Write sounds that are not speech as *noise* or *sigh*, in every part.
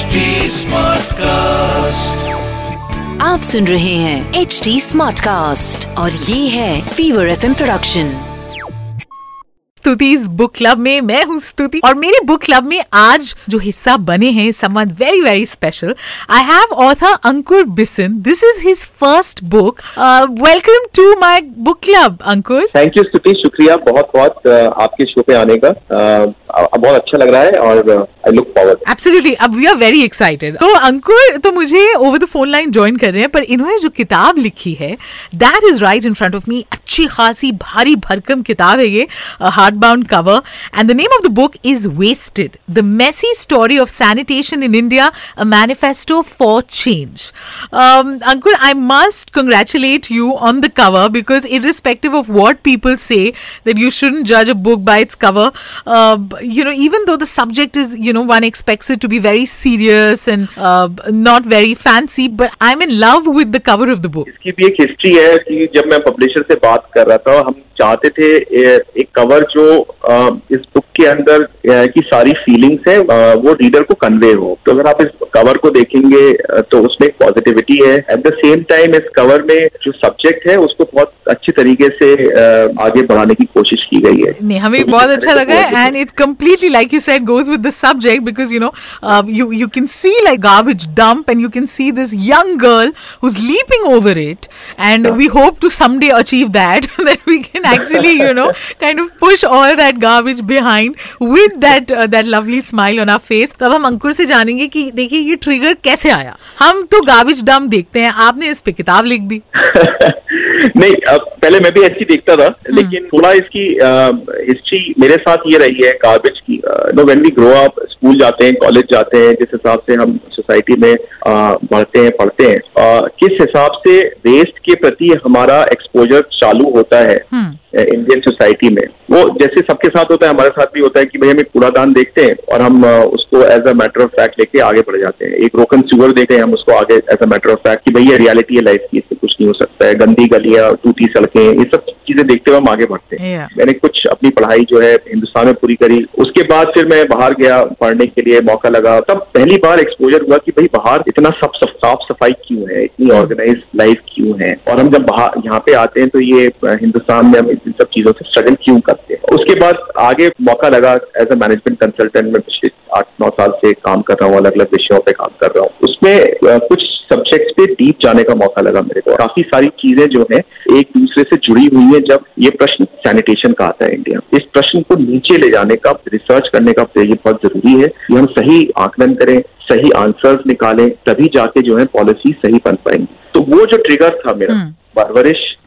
HD Smartcast. आप सुन रहे हैं एच डी स्मार्ट कास्ट और ये है fever F production Stuti book club में मैं हूँ स्तुति और मेरे बुक क्लब में आज जो हिस्सा बने हैं someone very very special I have author Ankur Bisen this is his first book welcome to my book club Ankur thank you Stuti शुक्रिया बहुत बहुत आपके शो पे आने का. अ, बहुत अच्छा लग रहा है और आई लुक फॉरवर्ड एब्सोल्युटली अब वी आर वेरी एक्साइटेड तो अंकुर तो मुझे over the phone line join कर रहे हैं पर इन्होंने जो किताब लिखी है that is right in front of me अच्छी खासी भारी भरकम किताब है ये hardbound cover and the name of the book is wasted the messy story of sanitation in India a manifesto for change Ankur I must on the cover because irrespective of what people say that you shouldn't judge a book by its cover uh, b- you know even though the subject is you know one expects it to be very serious and uh, b- not very fancy but i'm in love with the cover of the book. इसकी भी एक history है कि जब मैं publisher से बात कर रहा था हम चाहते थे ए- एक कवर जो अ, इस बुक के अंदर अ, की सारी फीलिंग्स है अ, वो रीडर को कन्वे हो। तो अगर आप इस कवर को देखेंगे अ, तो उसमें एक पॉजिटिविटी है। एट द सेम टाइम इस कवर में जो सब्जेक्ट है उसको बहुत अच्छी तरीके से अ, आगे बढ़ाने की कोशिश की गई है। नहीं हमें तो बहुत मुझे अच्छा लगता लगा है है and it completely like you said goes with the subject because you know uh, you you can see like garbage dump and you can see this young girl who's leaping over it and we hope to someday achieve that *laughs* that we can actually you know *laughs* kind of push all that garbage behind with that uh, that lovely smile on our face तो अब हम अंकुर से जानेंगे कि देखिए ये trigger कैसे आया हम तो गार्बेज डंप देखते हैं आपने इस पे किताब लिख दी *laughs* नहीं अब पहले मैं भी ऐसी देखता था लेकिन थोड़ा इसकी हिस्ट्री मेरे साथ ये रही है गार्बेज की। No when we grow up school जाते हैं कॉलेज जाते हैं जिस हिसाब से हम सोसाइटी में बढ़ते हैं पढ़ते हैं आ, किस हिसाब से वेस्ट के प्रति हमारा एक्सपोजर चालू होता है? इंडियन सोसाइटी में। वो जैसे सबके साथ होता है हमारे साथ भी होता है कि भाई हम एक कूड़ादान देखते हैं और हम उसको as a matter of fact लेके आगे बढ़ जाते हैं। एक रोकन सुअर देखते हैं हम उसको आगे as a matter of fact कि भाई ये रियलिटी है लाइफ की इससे कुछ नहीं हो सकता है। गंदी गलियाँ टूटी सड़कें ये सब चीज़ें देखते हुए हम आगे बढ़ते हैं। Yeah. मैंने कुछ अपनी पढ़ाई जो है हिंदुस्तान में पूरी करी। उसके बाद फिर मैं बाहर गया पढ़ने के लिए मौका लगा। तब पहली बार एक्सपोजर हुआ कि भाई बाहर इतना सब सब साफ़ सफ़ाई क्यों है? इतनी ऑर्गेनाइज लाइफ क्यों है? और हम जब बाहर यहाँ पे आते हैं तो ये हिंदुस्तान में हम इन सब चीज़ों से स्ट्रगल क्यों करते हैं? उसके बाद आगे मौका लगा एज अ मैनेजमेंट कंसल्टेंट में पिछले आठ नौ साल से काम कर रहा हूँ अलग अलग विषयों पे काम कर रहा हूँ। उसमें कुछ सब्जेक्ट्स पे डीप जाने का मौका लगा मेरे को। काफ़ी सारी चीज़ें जो है एक दूसरे से जुड़ी हुई है जब ये प्रश्न सैनिटेशन का आता है इंडिया इस प्रश्न को नीचे ले जाने का रिसर्च करने का ये बहुत ज़रूरी है कि हम सही आकलन करें सही आंसर्स निकालें तभी जाके जो है पॉलिसी सही बन पाएँगी। तो वो जो ट्रिगर था मेरा परवरिश अ,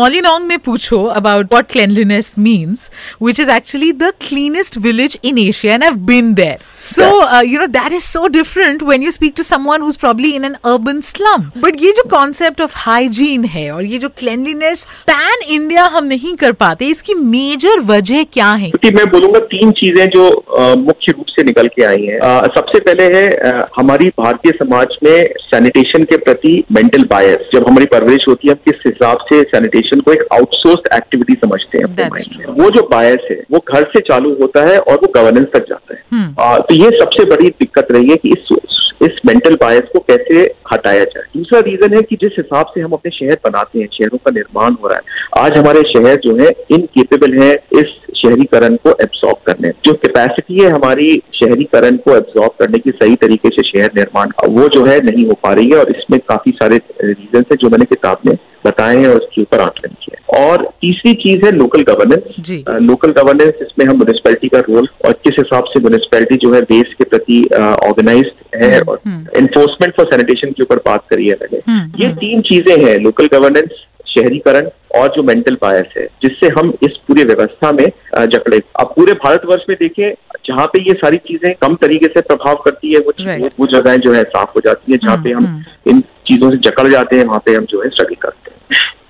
मॉलिनोंग में पूछो about what cleanliness means which is actually the cleanest village in Asia and I've been there so uh, you know that is so different when you speak to someone who's probably in an urban slum but ये जो concept of hygiene है और ये जो cleanliness pan India हम नहीं कर पाते इसकी major वजह क्या है क्योंकि मैं बोलूँगा तीन चीज़ें जो अ, मुख्य रूप से निकल के आई हैं अ, सबसे पहले है अ, हमारी भारतीय समाज में सैनिटेशन के प्रति मेंटल बायस जब हमारी परवरिश होती है हम किस हिसाब से सैनिटेशन को एक आउटसोर्स एक्टिविटी समझते हैं अपने mind में। वो जो बायस है वो घर से चालू होता है और वो गवर्नेंस तक जाता है। अ, तो ये सबसे बड़ी दिक्कत रही है कि इस इस मेंटल बायस को कैसे हटाया जाए। दूसरा रीजन है कि जिस हिसाब से हम अपने शहर बनाते हैं शहरों का निर्माण हो रहा है आज हमारे शहर जो है इनकेपेबल है इस शहरीकरण को एब्सॉर्ब करने। जो कैपेसिटी है हमारी शहरीकरण को एब्सॉर्ब करने की सही तरीके से शहर निर्माण वो जो है नहीं हो पा रही है और इसमें काफ़ी सारे रीजन है जो मैंने किताब में बताए हैं और उसके ऊपर आकलन किया। और तीसरी चीज़ है लोकल गवर्नेंस लोकल गवर्नेंस इसमें हम म्यूनिसपैलिटी का रोल और किस हिसाब से म्यूनिसपैलिटी जो है देश के प्रति ऑर्गेनाइज है और एनफोर्समेंट फॉर सैनिटेशन के ऊपर बात करिए मैंने। हम्म, ये तीन चीज़ें हैं लोकल गवर्नेंस शहरीकरण और जो मेंटल बायस है जिससे हम इस पूरी व्यवस्था में जकड़े। अब पूरे भारतवर्ष में देखें जहाँ पे ये सारी चीज़ें कम तरीके से प्रभाव करती है वो Right. वो, वो जगहें जो है साफ़ हो जाती है जहाँ पे हम इन चीज़ों से जकड़ जाते हैं वहाँ पे हम जो है स्ट्रगल करते हैं।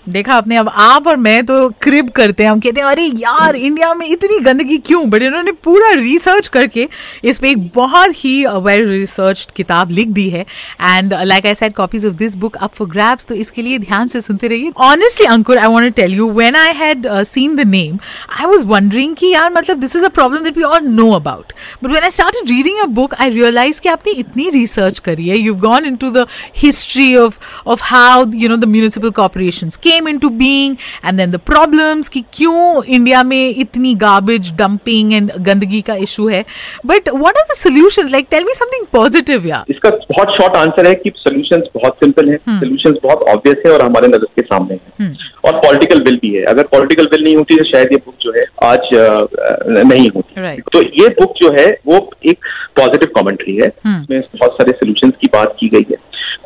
देखा आपने, अब आप और मैं तो क्रिब करते हैं। हम कहते हैं, अरे यार इंडिया में इतनी गंदगी क्यों? बट इन्होंने पूरा रिसर्च करके इस पर एक बहुत ही वेल रिसर्च किताब लिख दी है। And like I said copies of this book up for grabs तो इसके लिए ध्यान से सुनते रहिए। Honestly Ankur I want to tell you when I had seen the name I was wondering कि यार मतलब this is a problem that we all know about but when I start reading a book I realize कि आपने इतनी research करी है। You gone into the history of of how you know the municipal corporations came into being and then the problems कि क्यों India में इतनी garbage dumping and गंदगी का इशू है? But what are the solutions? Like tell me something positive यार इसका बहुत शॉर्ट आंसर है कि सोल्यूशंस बहुत सिंपल है सोल्यूशंस बहुत ऑब्वियस है और हमारे नज़र के सामने है। और पॉलिटिकल विल भी है। अगर पॉलिटिकल विल नहीं होती तो शायद ये बुक जो है आज नहीं होती। Right. तो ये बुक जो है वो एक पॉजिटिव कमेंट्री है। इसमें बहुत सारे सोल्यूशंस की बात की गई है।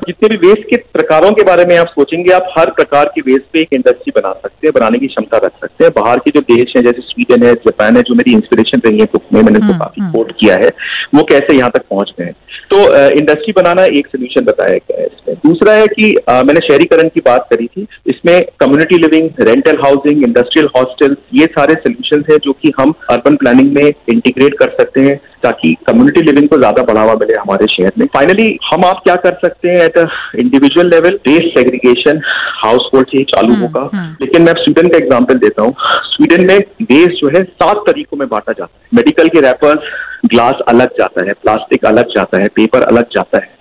जितने भी वेस्ट के प्रकारों के बारे में आप सोचेंगे आप हर प्रकार के वेस्ट पे एक इंडस्ट्री बना सकते हैं बनाने की क्षमता रख सकते हैं। बाहर के जो देश हैं जैसे स्वीडन है जापान है जो मेरी इंस्पिरेशन रही है बुक में मैंने इसको काफ़ी कोट किया है वो कैसे यहाँ तक पहुँच गए हैं। तो इंडस्ट्री बनाना एक सोल्यूशन बताया गया है इसमें। दूसरा है कि अ, मैंने शहरीकरण की बात करी थी इसमें community living rental housing industrial hostel ये सारे सोल्यूशन है जो कि हम अर्बन प्लानिंग में इंटीग्रेट कर सकते हैं ताकि कम्युनिटी लिविंग को ज़्यादा बढ़ावा मिले हमारे शहर में। फाइनली हम आप क्या कर सकते हैं at individual level waste segregation household से ही चालू होगा। लेकिन मैं स्वीडन का एग्ज़ाम्पल देता हूँ। स्वीडन में वेस्ट जो है सात तरीकों में बांटा जाता है। मेडिकल के रैपर ग्लास अलग जाता है प्लास्टिक अलग जाता है पेपर अलग जाता है।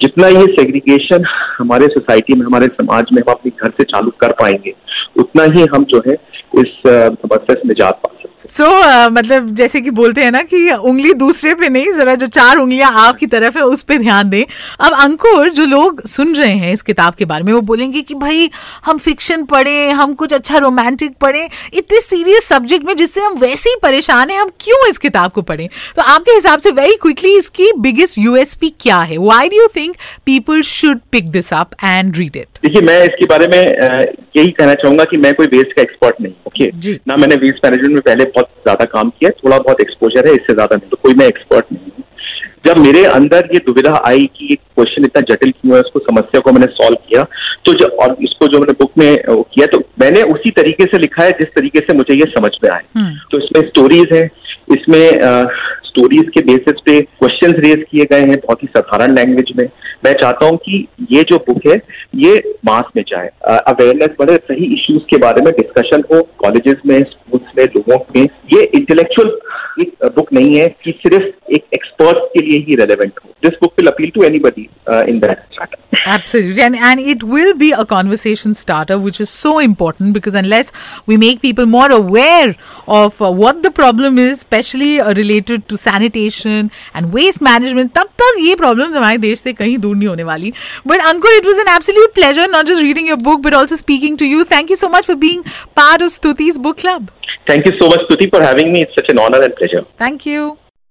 जितना ये सेग्रीगेशन हमारे सोसाइटी में हमारे समाज में हम अपने घर से चालू कर पाएँगे उतना ही हम जो है इस अ, समस्या से निजात पा सकते सो मतलब जैसे कि बोलते हैं ना कि उंगली दूसरे पे नहीं जरा जो चार उंगलियाँ आपकी तरफ़ है उस पे ध्यान दें। अब अंकुर जो लोग सुन रहे हैं इस किताब के बारे में वो बोलेंगे कि भाई हम फिक्शन पढ़े हम कुछ अच्छा रोमांटिक पढ़े इतने सीरियस सब्जेक्ट में जिससे हम वैसे ही परेशान हैं हम क्यों इस किताब को पढ़ें? तो आपके हिसाब से वेरी क्विकली इसकी बिगेस्ट यूएसपी क्या है? Why do you think people should pick this up and read it देखिए मैं इसके बारे में यही कहना चाहूँगा कि मैं कोई वेस्ट का एक्सपर्ट नहीं ओके जी। ना मैंने वेस्ट मैनेजमेंट में पहले बहुत ज़्यादा काम किया थोड़ा बहुत एक्सपोजर है इससे ज़्यादा नहीं। तो कोई मैं एक्सपर्ट नहीं हूँ। जब मेरे अंदर ये दुविधा आई कि ये क्वेश्चन इतना जटिल क्यों है उसको समस्या को मैंने सॉल्व किया तो जब और इसको जो मैंने बुक में किया तो मैंने उसी तरीके से लिखा है जिस तरीके से मुझे ये समझ में आए तो इसमें स्टोरीज है इसमें स्टोरीज के बेसिस पे क्वेश्चंस रेज किए गए हैं बहुत ही साधारण लैंग्वेज में। मैं चाहता हूँ कि ये जो बुक है, ये मास में जाए। अवेयरनेस बढ़े सही इश्यूज़ के बारे में डिस्कशन हो कॉलेजेस में स्कूल्स में, लोगों में। ये इंटेलेक्चुअल एक बुक नहीं है कि सिर्फ़ एक एक्सपर्ट के लिए ही रेलेवेंट हो। This book will appeal to anybody in that Absolutely. And, and it will be a conversation starter, which is so important because unless we make people more aware of uh, what the problem is, especially uh, related to sanitation and waste management, तब तक ये problem हमारे देश से कहीं दूर नहीं होने वाली. But Ankur, it was an absolute pleasure not just reading your book but also speaking to you. Thank you so much for being part of Stuti's book club. Thank you so much Stuti for having me it's such an honour and pleasure Thank you.